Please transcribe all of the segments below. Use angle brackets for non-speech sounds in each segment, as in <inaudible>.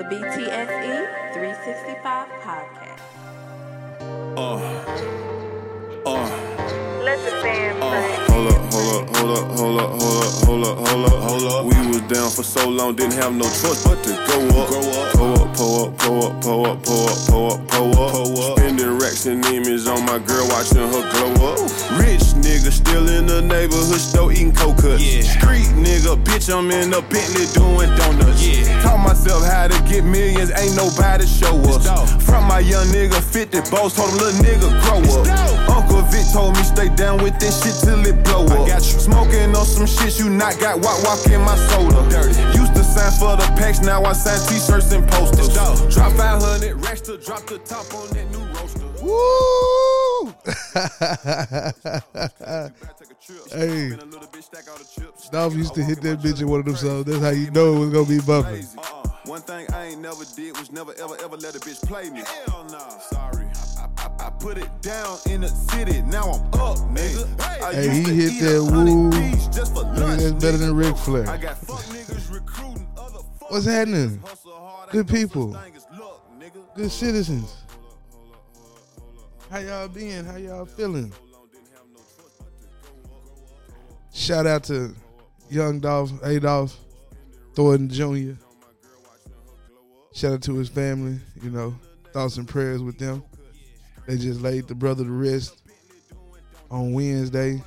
The BTSE 365 podcast. Uh, uh. Let the fam Uh, hold up, hold up, hold up, hold up, hold up, hold up, hold up, hold up. We was down for so long, didn't have no choice but to go up. Grow up, pull up, pull up, pull up, pull up, pull up, pull up, pull up. Pull up. Spending and image on my girl, watching her glow up. Rich nigga still in the neighborhood still eating coke cuts. Yeah. Street nigga, bitch, I'm in a Bentley doing donuts. Yeah. Taught myself how to get millions, ain't nobody show us. From my young nigga, 50 boss told him, little nigga, grow up. Uncle Vic told me stay down with this shit till it blow up. got you. Smoking on some shit you not got, walk, walk in my soda. Dirty. Used to sign for the packs, now I sign t-shirts and posters. Drop 500 racks to drop the top on that. Woo! Take a trip. Hey. Spin a little bit, stack all the chips. Dolph used to hit that bitch in one of them songs. That's how you know it was gonna be bumping. Uh-uh. One thing I ain't never did was never ever ever let a bitch play me. Hell no. Sorry. I, I, I put it down in the city. Now I'm up, nigga. I Hey, used he to hit eat that a hundred woo. Just for Nigga, lunch, that's better than nigga. Ric I got fuck niggas recruiting other fuck What's happening? Good ain't no such people. thing as luck, nigga. Good citizens. How y'all been? How y'all feeling? Shout out to Young Dolph, Adolph, Thornton Jr. Shout out to his family. You know, thoughts and prayers with them. They just laid the brother to rest on Wednesday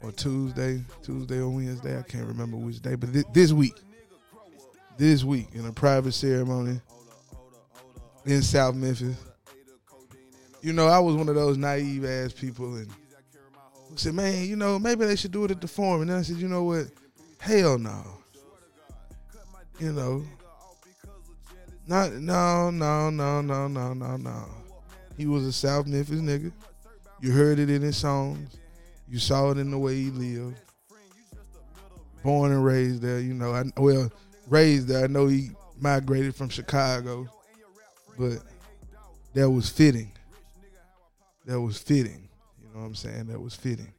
or Tuesday, Tuesday or Wednesday. I can't remember which day, but thi- this week, this week in a private ceremony in South Memphis. You know, I was one of those naive ass people and said, man, you know, maybe they should do it at the forum. And then I said, you know what? Hell no. You know, not no no no no no no no. He was a South Memphis nigga. You heard it in his songs. You saw it in the way he lived. Born and raised there, you know. I well raised there. I know he migrated from Chicago, but that was fitting. That was fitting. You know what I'm saying? That was fitting.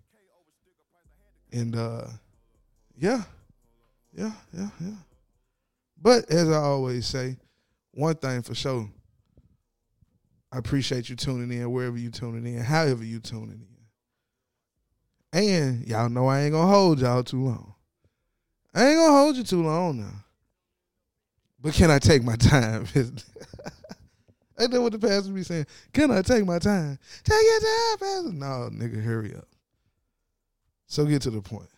And uh yeah. Yeah, yeah, yeah. But as I always say, one thing for sure. I appreciate you tuning in wherever you tuning in, however you tuning in. And y'all know I ain't gonna hold y'all too long. I ain't gonna hold you too long now. But can I take my <laughs> time? <laughs> Ain't that what the pastor be saying? Can I take my time? Take your time, pastor. No, nigga, hurry up. So get to the point.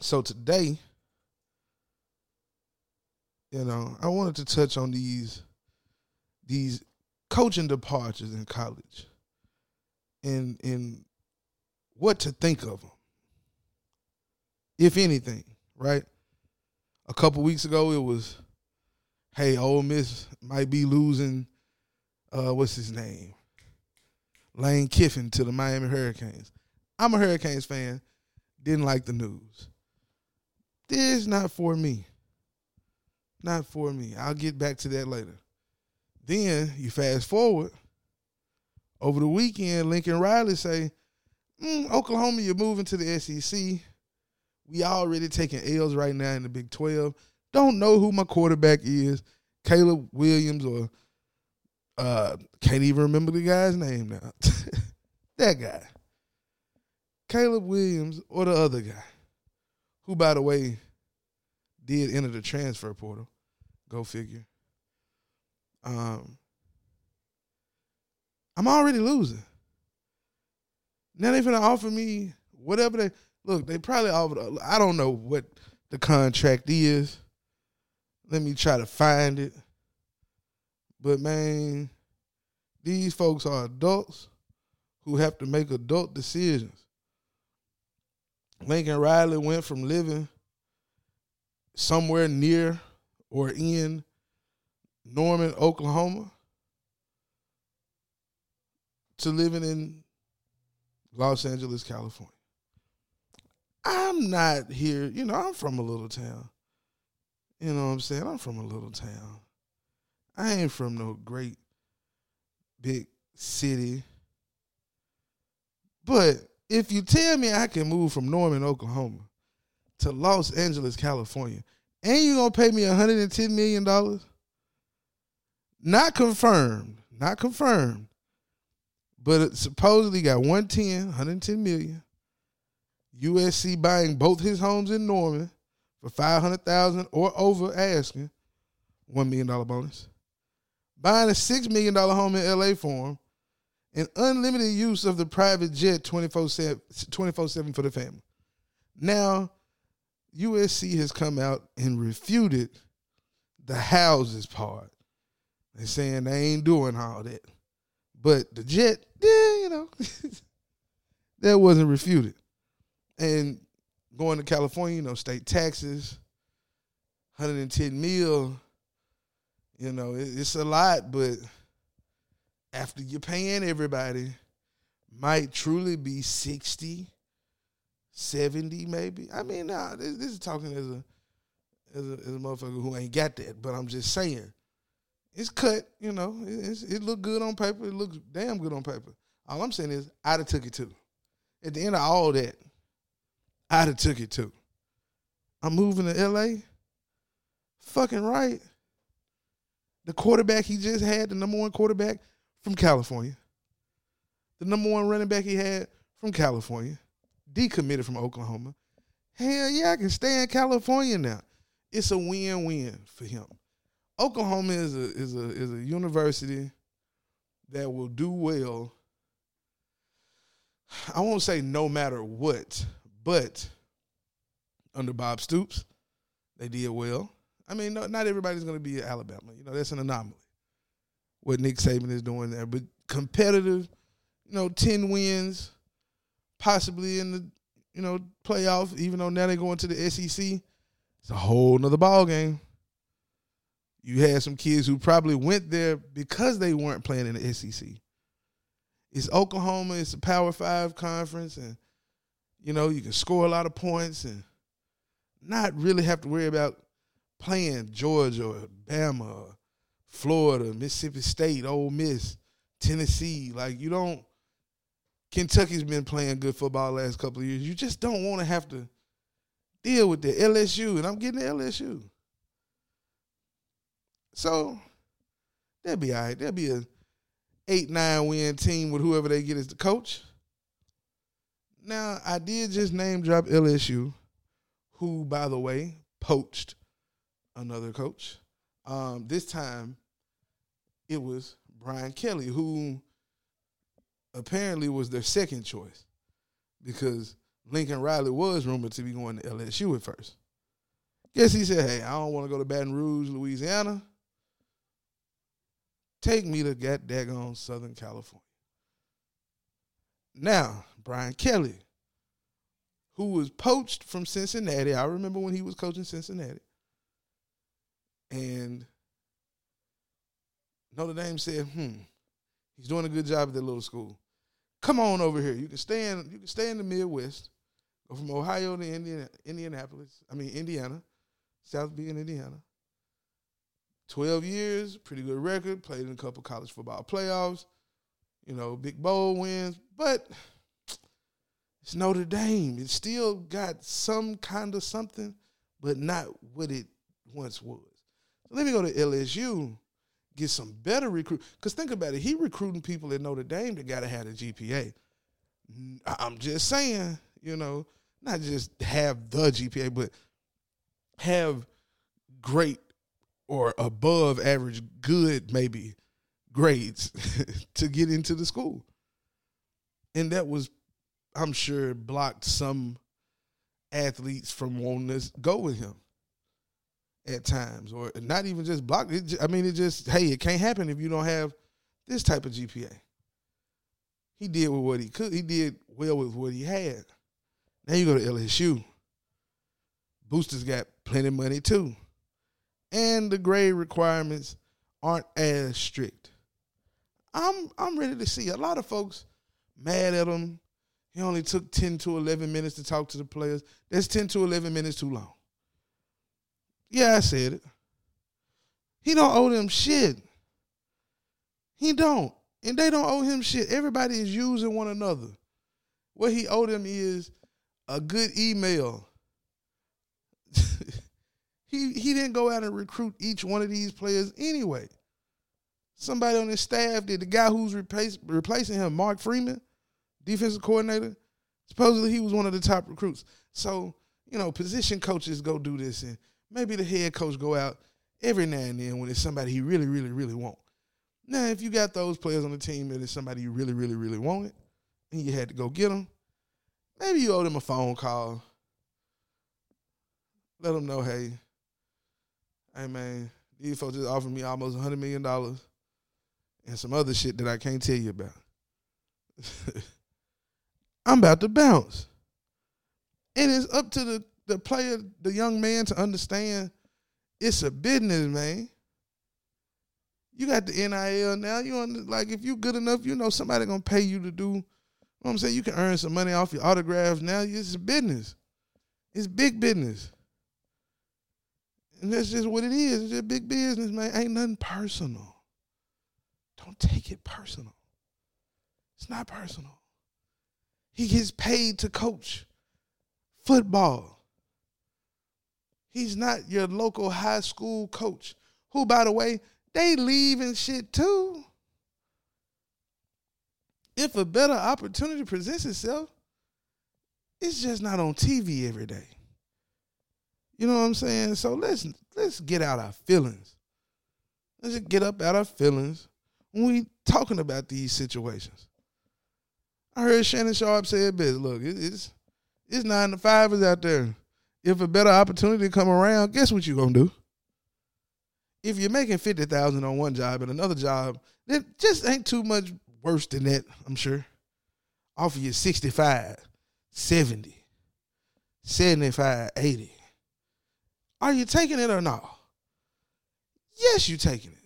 So today, you know, I wanted to touch on these these coaching departures in college and and what to think of them, if anything, right? A couple weeks ago, it was, hey, Ole Miss might be losing, uh, what's his name, Lane Kiffin to the Miami Hurricanes. I'm a Hurricanes fan. Didn't like the news. This not for me. Not for me. I'll get back to that later. Then you fast forward. Over the weekend, Lincoln Riley say, mm, Oklahoma, you're moving to the SEC. We already taking L's right now in the Big 12. Don't know who my quarterback is. Caleb Williams or uh can't even remember the guy's name now. <laughs> that guy. Caleb Williams or the other guy. Who by the way did enter the transfer portal. Go figure. Um I'm already losing. Now they finna offer me whatever they look. They probably offered. I don't know what the contract is. Let me try to find it. But man, these folks are adults who have to make adult decisions. Lincoln Riley went from living somewhere near or in Norman, Oklahoma, to living in Los Angeles, California. I'm not here, you know, I'm from a little town. You know what I'm saying? I'm from a little town. I ain't from no great big city. But if you tell me I can move from Norman, Oklahoma to Los Angeles, California, and you gonna pay me $110 million? Not confirmed. Not confirmed. But it supposedly got 110, 110 million. USC buying both his homes in Norman for 500,000 or over asking. $1 million bonus. Buying a $6 million home in LA for him. And unlimited use of the private jet 24 7 for the family. Now, USC has come out and refuted the houses part. They're saying they ain't doing all that. But the jet, yeah, you know, <laughs> that wasn't refuted. And going to California, you know, state taxes, 110 mil, you know, it's a lot, but after you're paying everybody, might truly be 60, 70 maybe. I mean, nah, this, this is talking as a, as a as a motherfucker who ain't got that, but I'm just saying. It's cut, you know. It's, it looked good on paper. It looks damn good on paper. All I'm saying is, I'd have took it too. At the end of all that, I'd have took it too. I'm moving to LA. Fucking right. The quarterback he just had, the number one quarterback from California. The number one running back he had from California. Decommitted from Oklahoma. Hell yeah, I can stay in California now. It's a win-win for him. Oklahoma is a is a is a university that will do well. I won't say no matter what, but under Bob Stoops, they did well. I mean, no, not everybody's going to be at Alabama. You know, that's an anomaly. What Nick Saban is doing there, but competitive. You know, ten wins, possibly in the you know playoff. Even though now they're going to the SEC, it's a whole nother ball game. You had some kids who probably went there because they weren't playing in the SEC. It's Oklahoma. It's a Power Five conference, and you know you can score a lot of points and not really have to worry about playing Georgia or Bama, or Florida, Mississippi State, Ole Miss, Tennessee. Like you don't. Kentucky's been playing good football last couple of years. You just don't want to have to deal with the LSU, and I'm getting the LSU. So they'll be all right. They'll be a eight, nine win team with whoever they get as the coach. Now, I did just name drop LSU, who, by the way, poached another coach. Um, this time it was Brian Kelly, who apparently was their second choice because Lincoln Riley was rumored to be going to LSU at first. Guess he said, Hey, I don't want to go to Baton Rouge, Louisiana. Take me to get daggone Southern California. Now, Brian Kelly, who was poached from Cincinnati. I remember when he was coaching Cincinnati. And Notre Dame said, hmm, he's doing a good job at that little school. Come on over here. You can stay in you can stay in the Midwest. Go from Ohio to Indiana, Indianapolis. I mean Indiana. South Bend, Indiana. 12 years, pretty good record, played in a couple college football playoffs, you know, big bowl wins, but it's Notre Dame. It still got some kind of something, but not what it once was. So let me go to LSU, get some better recruit. Because think about it, he recruiting people at Notre Dame that got to have a GPA. I'm just saying, you know, not just have the GPA, but have great or above average good maybe grades <laughs> to get into the school. And that was I'm sure blocked some athletes from wanting to go with him at times or not even just blocked it, I mean it just hey, it can't happen if you don't have this type of GPA. He did with what he could. He did well with what he had. Now you go to LSU. Boosters got plenty of money too and the grade requirements aren't as strict. I'm I'm ready to see a lot of folks mad at him. He only took 10 to 11 minutes to talk to the players. That's 10 to 11 minutes too long. Yeah, I said it. He don't owe them shit. He don't. And they don't owe him shit. Everybody is using one another. What he owed them is a good email <laughs> He he didn't go out and recruit each one of these players anyway. Somebody on his staff did. The guy who's replace, replacing him, Mark Freeman, defensive coordinator, supposedly he was one of the top recruits. So, you know, position coaches go do this and maybe the head coach go out every now and then when it's somebody he really, really, really want. Now, if you got those players on the team and it's somebody you really, really, really wanted, and you had to go get them, maybe you owe them a phone call. Let them know, hey, hey man, these folks just offered me almost hundred million dollars and some other shit that I can't tell you about. <laughs> I'm about to bounce. And it's up to the, the player, the young man to understand it's a business, man. You got the NIL now. You on like if you good enough, you know somebody gonna pay you to do. You know what I'm saying you can earn some money off your autographs now. It's business. It's big business. And that's just what it is. It's just big business, man. Ain't nothing personal. Don't take it personal. It's not personal. He gets paid to coach football. He's not your local high school coach, who, by the way, they leave and shit too. If a better opportunity presents itself, it's just not on TV every day. You know what I'm saying? So let's let's get out our feelings. Let's just get up out our feelings when we talking about these situations. I heard Shannon Sharpe say it best. Look, it's it's nine to fivers out there. If a better opportunity come around, guess what you gonna do? If you're making fifty thousand on one job and another job, then just ain't too much worse than that, I'm sure. Offer you 65, 70, 75, 80. Are you taking it or not? Yes, you taking it.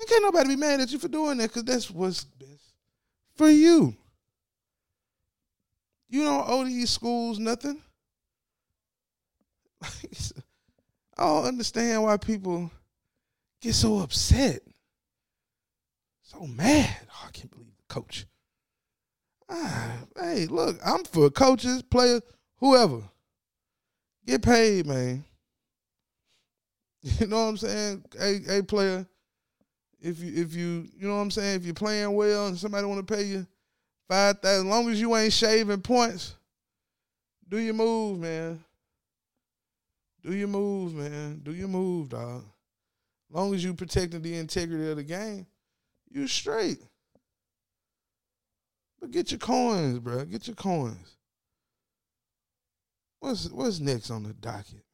And can't nobody be mad at you for doing that because that's what's best for you. You don't owe these schools nothing. <laughs> I don't understand why people get so upset, so mad. Oh, I can't believe the coach. Ah, hey, look, I'm for coaches, players, whoever. Get paid, man. <laughs> You know what I'm saying? Hey, hey, player. If you if you you know what I'm saying, if you're playing well and somebody want to pay you five thousand, as long as you ain't shaving points, do your move, man. Do your move, man. Do your move, dog. As long as you protecting the integrity of the game, you straight. But get your coins, bro. Get your coins. What's what's next on the docket?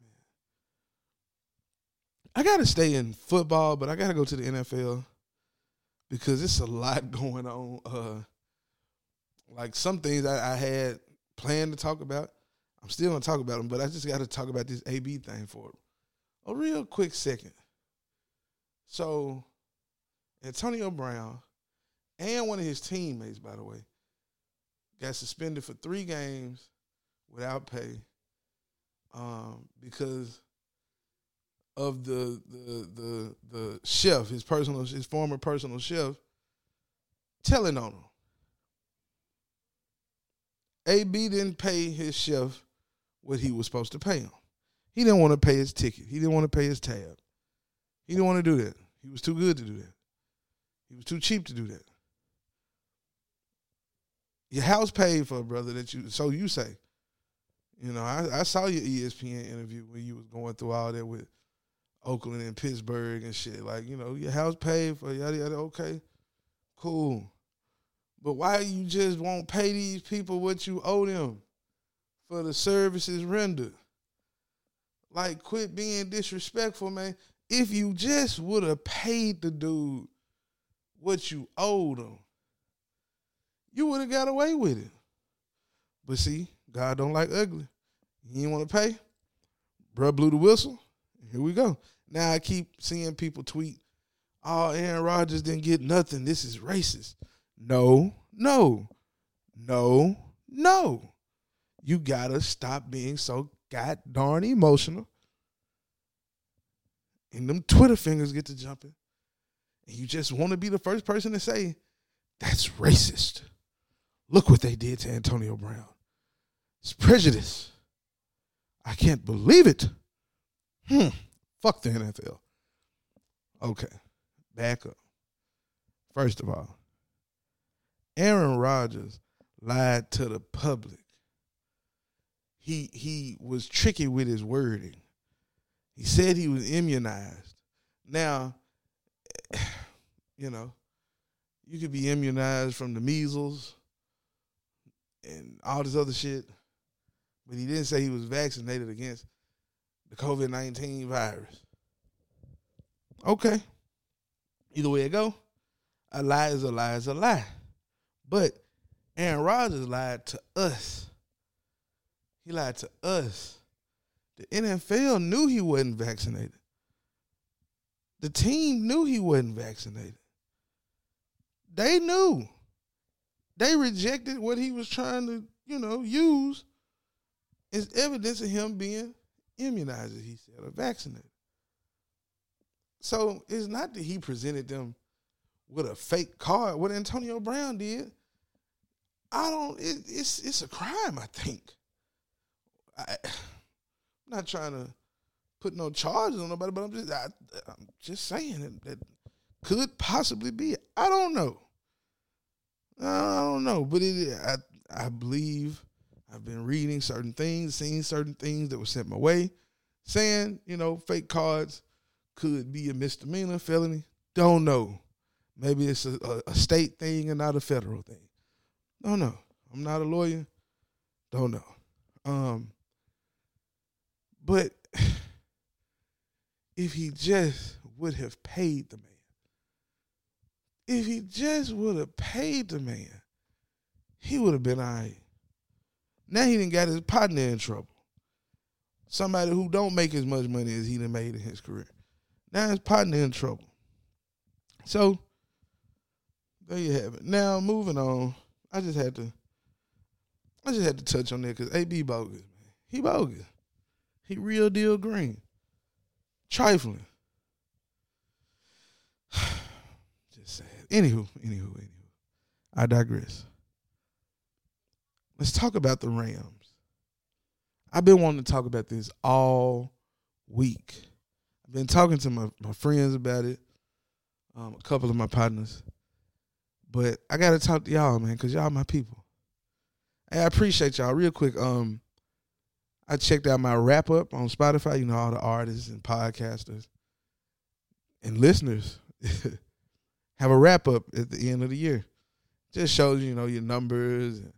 I gotta stay in football, but I gotta go to the NFL because it's a lot <laughs> going on. Uh, like some things I, I had planned to talk about, I'm still gonna talk about them, but I just got to talk about this AB thing for a real quick second. So, Antonio Brown and one of his teammates, by the way, got suspended for three games without pay um, because of the the the the chef, his personal, his former personal chef, telling on him. AB didn't pay his chef what he was supposed to pay him. He didn't want to pay his ticket. He didn't want to pay his tab. He didn't want to do that. He was too good to do that. He was too cheap to do that. Your house paid for, brother. That you so you say. You know, I, I saw your ESPN interview when you was going through all that with Oakland and Pittsburgh and shit. Like, you know, your house paid for yada yada. Okay, cool. But why you just won't pay these people what you owe them for the services rendered? Like, quit being disrespectful, man. If you just would have paid the dude what you owed him, you would have got away with it. But see, God don't like ugly. He didn't want to pay. Bruh blew the whistle. Here we go. Now I keep seeing people tweet, oh, Aaron Rodgers didn't get nothing. This is racist. No, no, no, no. You gotta stop being so god darn emotional. And them Twitter fingers get to jumping. And you just want to be the first person to say, that's racist. Look what they did to Antonio Brown. It's prejudice. I can't believe it. Hmm. Fuck the NFL. Okay. Back up. First of all, Aaron Rodgers lied to the public. He he was tricky with his wording. He said he was immunized. Now, <sighs> you know, you could be immunized from the measles and all this other shit, but he didn't say he was vaccinated against the COVID 19 virus. Okay. Either way it go, a lie is a lie is a lie. But Aaron Rodgers lied to us. He lied to us. The NFL knew he wasn't vaccinated. The team knew he wasn't vaccinated. They knew. They rejected what he was trying to, you know, use as evidence of him being immunized, as he said, or vaccinated. So it's not that he presented them with a fake card. What Antonio Brown did, I don't. It, it's it's a crime. I think. I, <sighs> am not trying to put no charges on nobody, but I'm just I, am just saying that, that could possibly be. I don't know. I don't know, but it. I I believe I've been reading certain things, seeing certain things that were sent my way, saying you know fake cards could be a misdemeanor, felony. Don't know. Maybe it's a, a, state thing and not a federal thing. Don't know. I'm not a lawyer. Don't know. Um, but <sighs> if he just would have paid the man, if he just would have paid the man, he would have been all right. Now he didn't got his partner in trouble. Somebody who don't make as much money as he done made in his career. Now his partner in trouble. So there you have it. Now moving on. I just had to I just had to touch on that because AB bogus, man. He bogus. He real deal green. Trifling. <sighs> just sad. Anywho, anywho, anywho. I digress. Let's talk about the Rams. I've been wanting to talk about this all week. I've been talking to my, my friends about it, um, a couple of my partners. But I gotta talk to y'all, man, because y'all my people. Hey, I appreciate y'all. Real quick, um, I checked out my wrap up on Spotify, you know, all the artists and podcasters and listeners <laughs> have a wrap up at the end of the year. Just shows, you know, your numbers and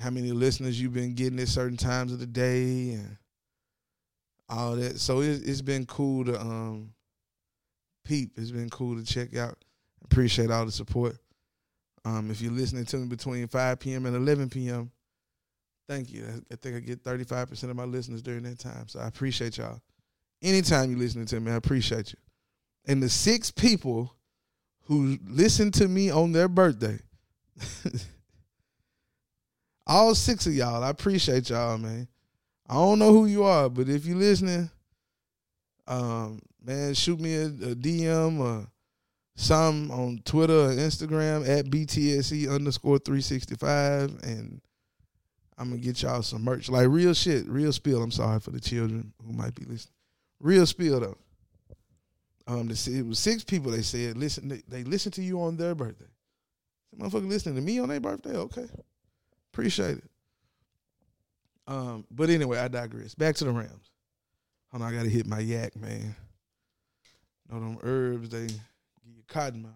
how many listeners you've been getting at certain times of the day and all that. So it, it's been cool to um peep. It's been cool to check out. Appreciate all the support. Um, if you're listening to me between 5 p.m. and 11 p.m., thank you. I, I think I get 35% of my listeners during that time. So I appreciate y'all. Anytime you're listening to me, I appreciate you. And the six people who listen to me on their birthday, <laughs> all six of y'all, I appreciate y'all, man. I don't know who you are, but if you're listening, um, man, shoot me a, a DM or some on Twitter or Instagram at BTSE underscore 365. And I'm to get y'all some merch. Like real shit, real spill. I'm sorry for the children who might be listening. Real spill, though. Um, it was six people. They said listen. They, they listened to you on their birthday. Motherfucker listening to me on their birthday. Okay, appreciate it. Um, but anyway, I digress. Back to the Rams. Hold on, I gotta hit my yak, man. know them herbs, they give you cotton mouth.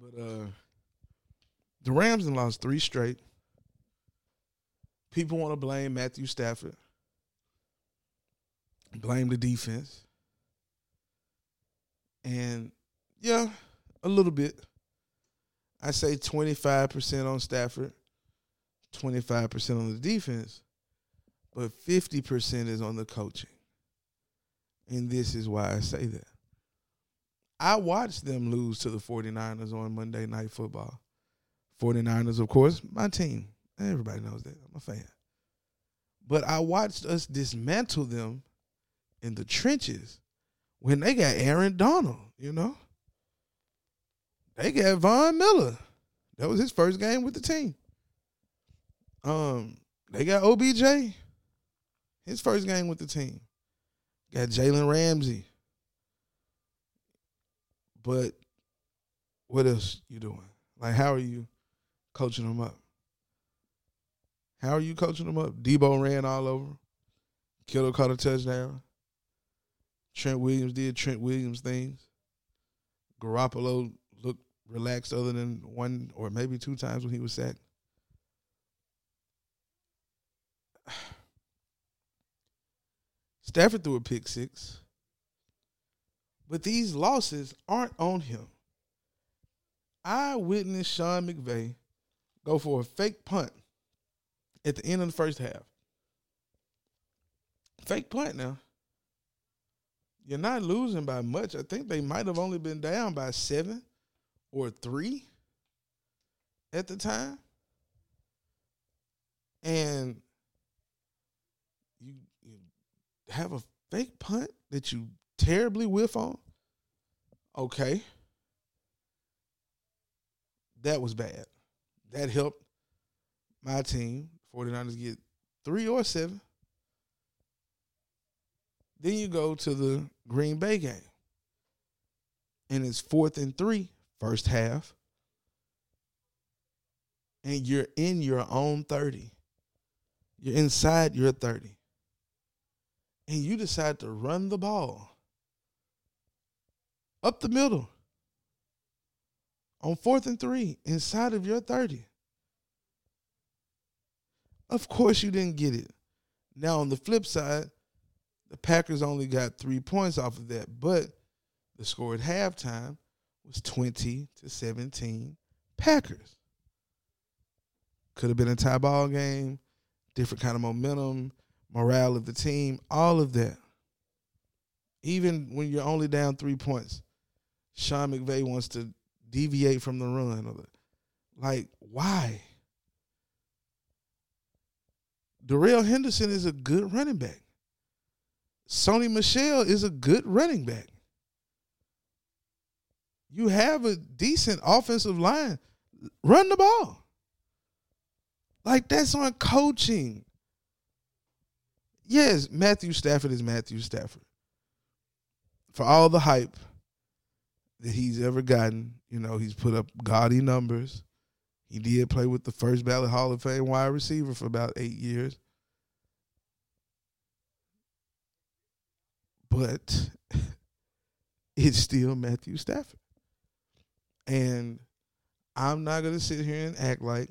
But uh the Rams have lost three straight. People want to blame Matthew Stafford. Blame the defense. And yeah, a little bit. I say 25% on Stafford, 25% on the defense, but 50% is on the coaching. And this is why I say that. I watched them lose to the 49ers on Monday Night Football. 49ers, of course, my team. Everybody knows that. I'm a fan. But I watched us dismantle them in the trenches when they got Aaron Donald, you know? They got Von Miller. That was his first game with the team. Um, they got OBJ. His first game with the team. Got Jalen Ramsey. But what else you doing? Like, how are you coaching them up? How are you coaching them up? Deebo ran all over. Kittle caught a touchdown. Trent Williams did Trent Williams things. Garoppolo relaxed other than one or maybe two times when he was sacked. <sighs> Stafford threw a pick six. But these losses aren't on him. I witnessed Sean McVay go for a fake punt at the end of the first half. Fake punt now. You're not losing by much. I think they might have only been down by seven or three at the time. And you, you have a fake punt that you terribly whiff on. Okay. That was bad. That helped my team, 49ers, get three or seven. Then you go to the Green Bay game. And it's fourth and three, first half. And you're in your own 30. You're inside your 30. And you decide to run the ball up the middle on fourth and three inside of your 30. Of course, you didn't get it. Now, on the flip side, the Packers only got three points off of that, but the score at halftime was 20 to 17 Packers. Could have been a tie ball game, different kind of momentum, morale of the team, all of that. Even when you're only down three points, Sean McVay wants to deviate from the run. Like, why? Darrell Henderson is a good running back. Sony Michel is a good running back. You have a decent offensive line. Run the ball. Like that's on coaching. Yes, Matthew Stafford is Matthew Stafford. For all the hype that he's ever gotten, you know, he's put up gaudy numbers. He did play with the first ballot Hall of Fame wide receiver for about eight years. But <laughs> it's still Matthew Stafford. And I'm not going to sit here and act like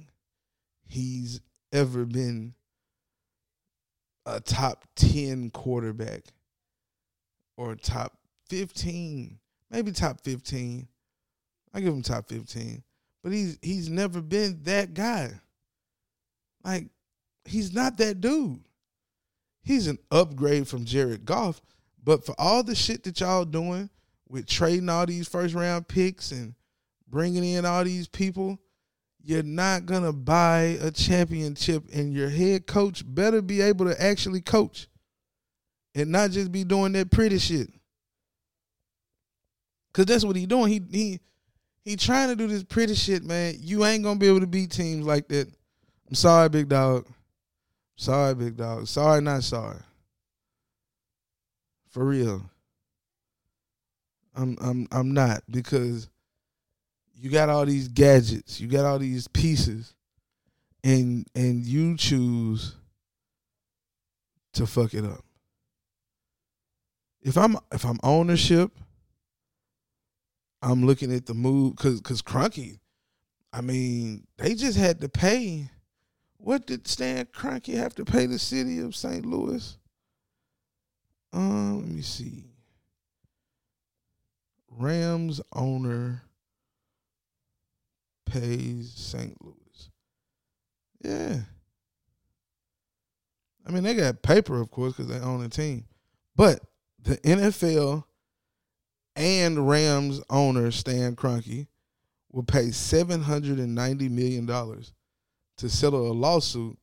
he's ever been a top 10 quarterback or top 15, maybe top 15. I give him top 15. But he's he's never been that guy. Like he's not that dude. He's an upgrade from Jared Goff, but for all the shit that y'all doing with trading all these first round picks and bringing in all these people, you're not going to buy a championship and your head coach better be able to actually coach and not just be doing that pretty shit. Cuz that's what he doing. He he he trying to do this pretty shit, man. You ain't to be able to beat teams like that. I'm sorry, big dog. Sorry, big dog. Sorry, not sorry. For real. I'm I'm I'm not because you got all these gadgets, you got all these pieces, and and you choose to fuck it up. If I'm if I'm ownership, I'm looking at the move because because Kroenke, I mean, they just had to pay. What did Stan Kroenke have to pay the city of St. Louis? Um, let me see. Rams owner pays St. Louis. Yeah. I mean, they got paper, of course, because they own a team. But the NFL and Rams owner Stan Kroenke will pay seven hundred and ninety million dollars to settle a lawsuit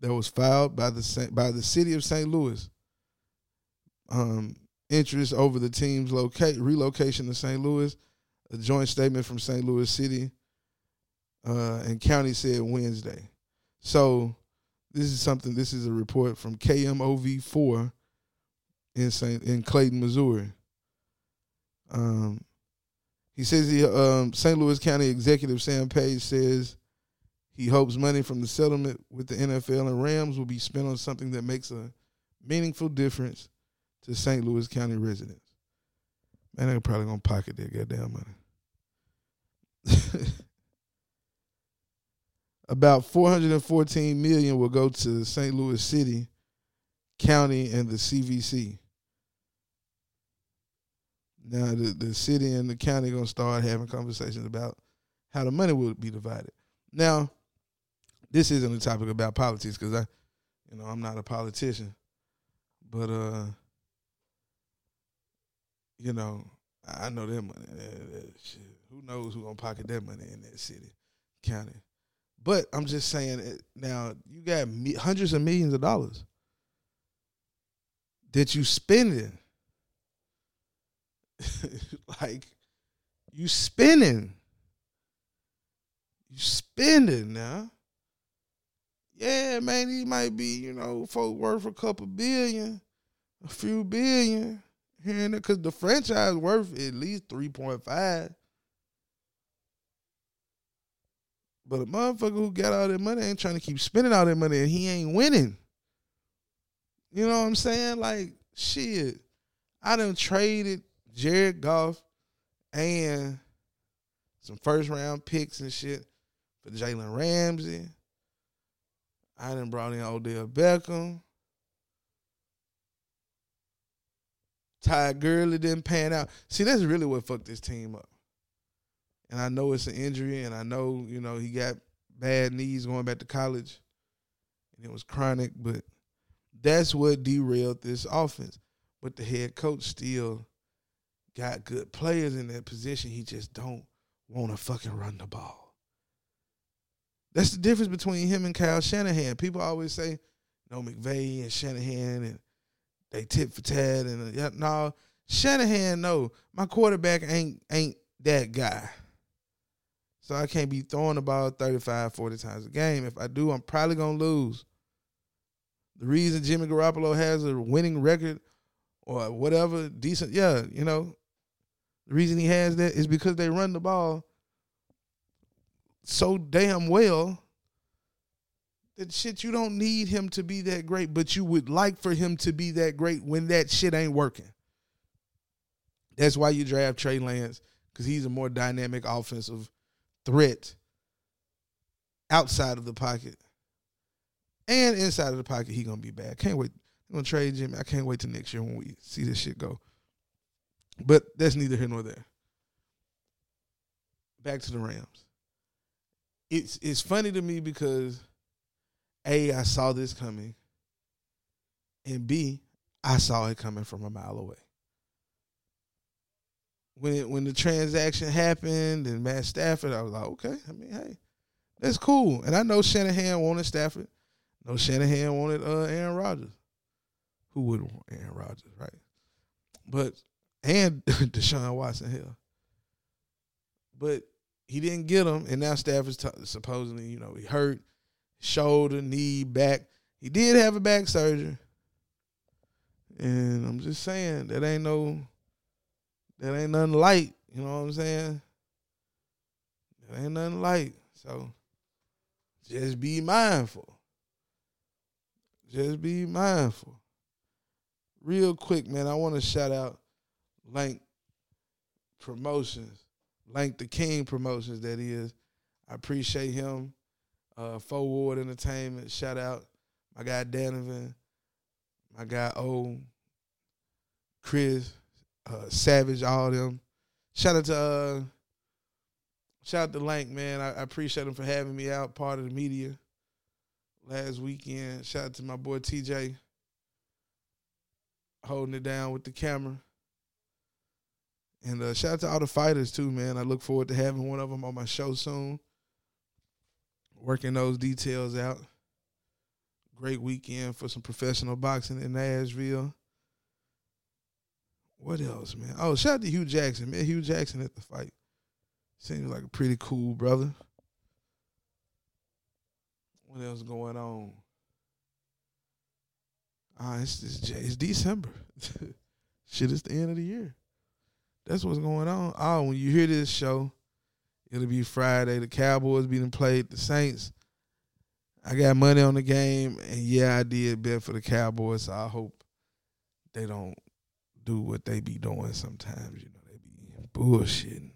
that was filed by the by the city of St. Louis. Um, interest over the team's locate relocation to St. Louis. A joint statement from St. Louis City uh, and County said Wednesday. So This is something. This is a report from KMOV four in Saint in Clayton, Missouri. Um, he says the um, St. Louis County Executive Sam Page says he hopes money from the settlement with the NFL and Rams will be spent on something that makes a meaningful difference to St. Louis County residents. Man, they're probably gonna pocket their goddamn money. <laughs> About 414 million will go to St. Louis City, County, and the CVC. Now the, the city and the county are gonna start having conversations about how the money will be divided. Now, this isn't a topic about politics because I, you know, I'm not a politician, but uh, you know, I know that money. Uh, shit, who knows who gonna pocket that money in that city, county? But I'm just saying now. You got me, hundreds of millions of dollars that you spending. <laughs> like you spending. You spending now. Yeah, man, he might be, you know, folk worth a couple billion, a few billion here and there, because the franchise worth at least 3.5. But a motherfucker who got all that money ain't trying to keep spending all that money and he ain't winning. You know what I'm saying? Like, shit. I done traded Jared Goff and some first round picks and shit for Jalen Ramsey. I done brought in Odell Beckham. Ty Gurley didn't pan out. See, that's really what fucked this team up. And I know it's an injury, and I know, you know, he got bad knees going back to college, and it was chronic, but that's what derailed this offense. But the head coach still got good players in that position. He just don't want to fucking run the ball. That's the difference between him and Kyle Shanahan. People always say, no, McVay and Shanahan and they tit for tat and uh, no, Shanahan. No, my quarterback ain't ain't that guy. So I can't be throwing the ball 35, 40 times a game. If I do, I'm probably gonna lose. The reason Jimmy Garoppolo has a winning record or whatever, decent, yeah, you know, the reason he has that is because they run the ball so damn well that shit you don't need him to be that great, but you would like for him to be that great when that shit ain't working. That's why you draft Trey Lance because he's a more dynamic offensive threat outside of the pocket and inside of the pocket. He gonna be bad. Can't wait. I'm gonna trade Jimmy. I can't wait till next year when we see this shit go. But that's neither here nor there. Back to the Rams. It's it's funny to me because A, I saw this coming. And B, I saw it coming from a mile away. When it, when the transaction happened and Matt Stafford, I was like, okay, I mean, hey, that's cool. And I know Shanahan wanted Stafford. No, Shanahan wanted uh, Aaron Rodgers. Who would want Aaron Rodgers, right? But and <laughs> Deshaun Watson, hell. But he didn't get him, and now Stafford's t- supposedly, you know, he hurt, shoulder, knee, back. He did have a back surgery, and I'm just saying that ain't no, that ain't nothing light. You know what I'm saying? That ain't nothing light. So just be mindful. Just be mindful. Real quick, man, I want to shout out Lank Promotions, Lank the King Promotions, that is. I appreciate him. Uh, Forward Entertainment, shout out my guy Danovan, my guy O, Chris, uh, Savage, all them. Shout out to uh, shout out to Lank, man. I, I appreciate him for having me out, part of the media last weekend. Shout out to my boy TJ holding it down with the camera. And uh, shout out to all the fighters too, man. I look forward to having one of them on my show soon. Working those details out. Great weekend for some professional boxing in Nashville. What else, man? Oh, shout out to Hugh Jackson, man. Hugh Jackson at the fight. Seems like a pretty cool brother. What else going on? Ah, it's, it's it's December. <laughs> Shit, it's the end of the year. That's what's going on. Oh, when you hear this show, it'll be Friday. The Cowboys being played. The Saints. I got money on the game, and yeah, I did bet for the Cowboys. So I hope they don't do what they be doing sometimes. You know, they be bullshitting, man.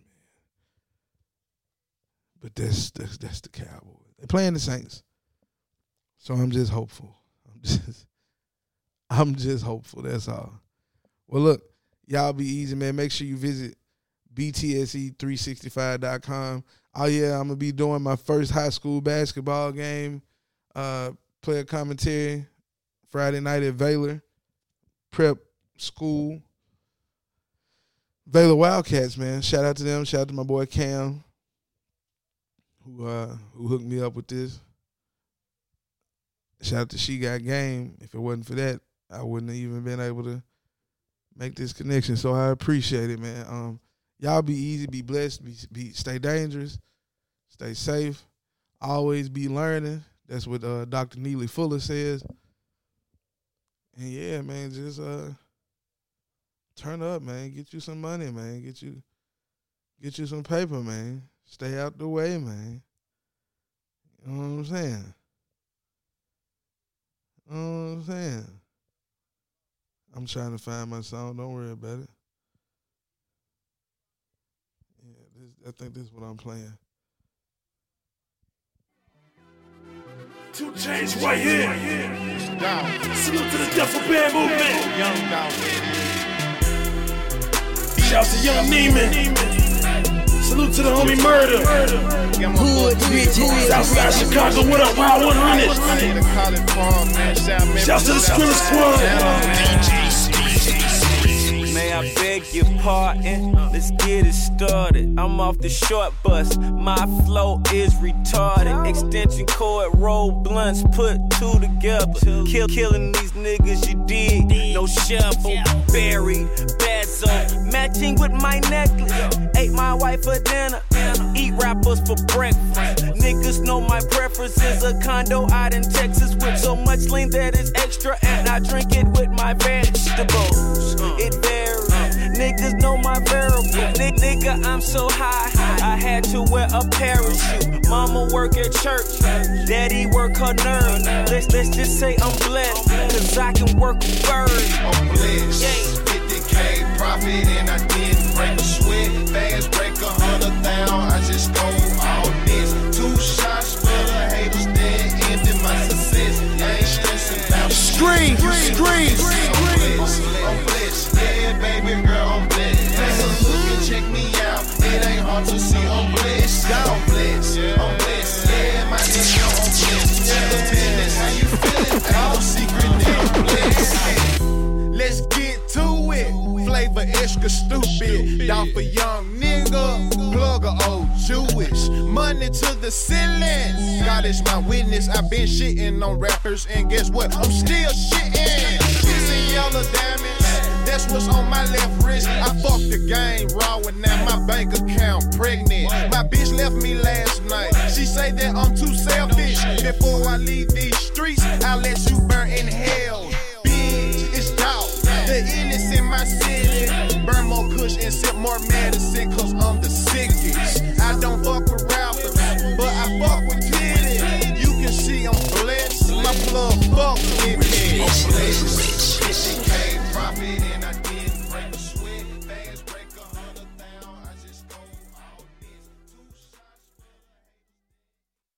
But that's that's that's the Cowboys. They playing the Saints, so I'm just hopeful. <laughs> I'm just I'm just hopeful. That's all. Well, look, y'all be easy, man. Make sure you visit btse365.com. Oh yeah, I'm gonna be doing my first high school basketball game. Uh, player commentary Friday night at Baylor Prep School. Baylor Wildcats, man. Shout out to them. Shout out to my boy Cam, who uh who hooked me up with this. Shout out to She Got Game. If it wasn't for that, I wouldn't have even been able to make this connection. So I appreciate it, man. Um, y'all be easy, be blessed, be, be stay dangerous, stay safe, always be learning. That's what uh, Dr. Neely Fuller says. And yeah, man, just uh turn up, man. Get you some money, man. Get you get you some paper, man. Stay out the way, man. You know what I'm saying? You know what I'm saying? I'm trying to find my song. Don't worry about it. Yeah, this, I think this is what I'm playing. 2 Chainz right here. Salute to the Duffel Band movement. Young dog, Shout to Young Neiman. Salute to the homie Murder. Hood bitches. Southside Chicago, what up, Wild 100? Shouts to the Skrilla Squad. May I beg your pardon? Let's get it started. I'm off the short bus. My flow is retarded. Extension cord, roll blunts, put two together. Kill, killing these niggas, you dig? No shovel, buried, bezel, matching with my necklace. Ate my wife for dinner. Eat rappers for breakfast. Niggas know my preference is a condo out in Texas with so much lean that is extra, and I drink it with my vegetables. It varies. Niggas know my variable. Nick, nigga, I'm so high. I had to wear a parachute. Mama work at church. Daddy work her nerve. Let's, let's just say I'm blessed. Cause I can work a bird. I'm blessed. 50k profit and I didn't break a sweat. Fast break a hundred thousand. I just go all this. Two shots for the haters, then ended my success. I ain't stressing about Scream, scream. I'm blessed. Yeah, baby girl, I'm blessed. Take a look and check me out. It ain't hard to see I'm blessed. Extra stupid. Down for young nigga. Plug a old oh, Jewish. Money to the ceiling. God is my witness. I've been shitting on rappers, and guess what? I'm still shitting. And yellow diamonds. That's what's on my left wrist. I fucked the game raw and now my bank account pregnant. My bitch left me last night. She say that I'm too selfish. Before I leave these streets, I'll let you burn in hell my city. Burn more kush and sip more medicine, cause I'm the sickest. I don't fuck with rappers, but I fuck with kitty. You can see I'm blessed. My plug fuck with me.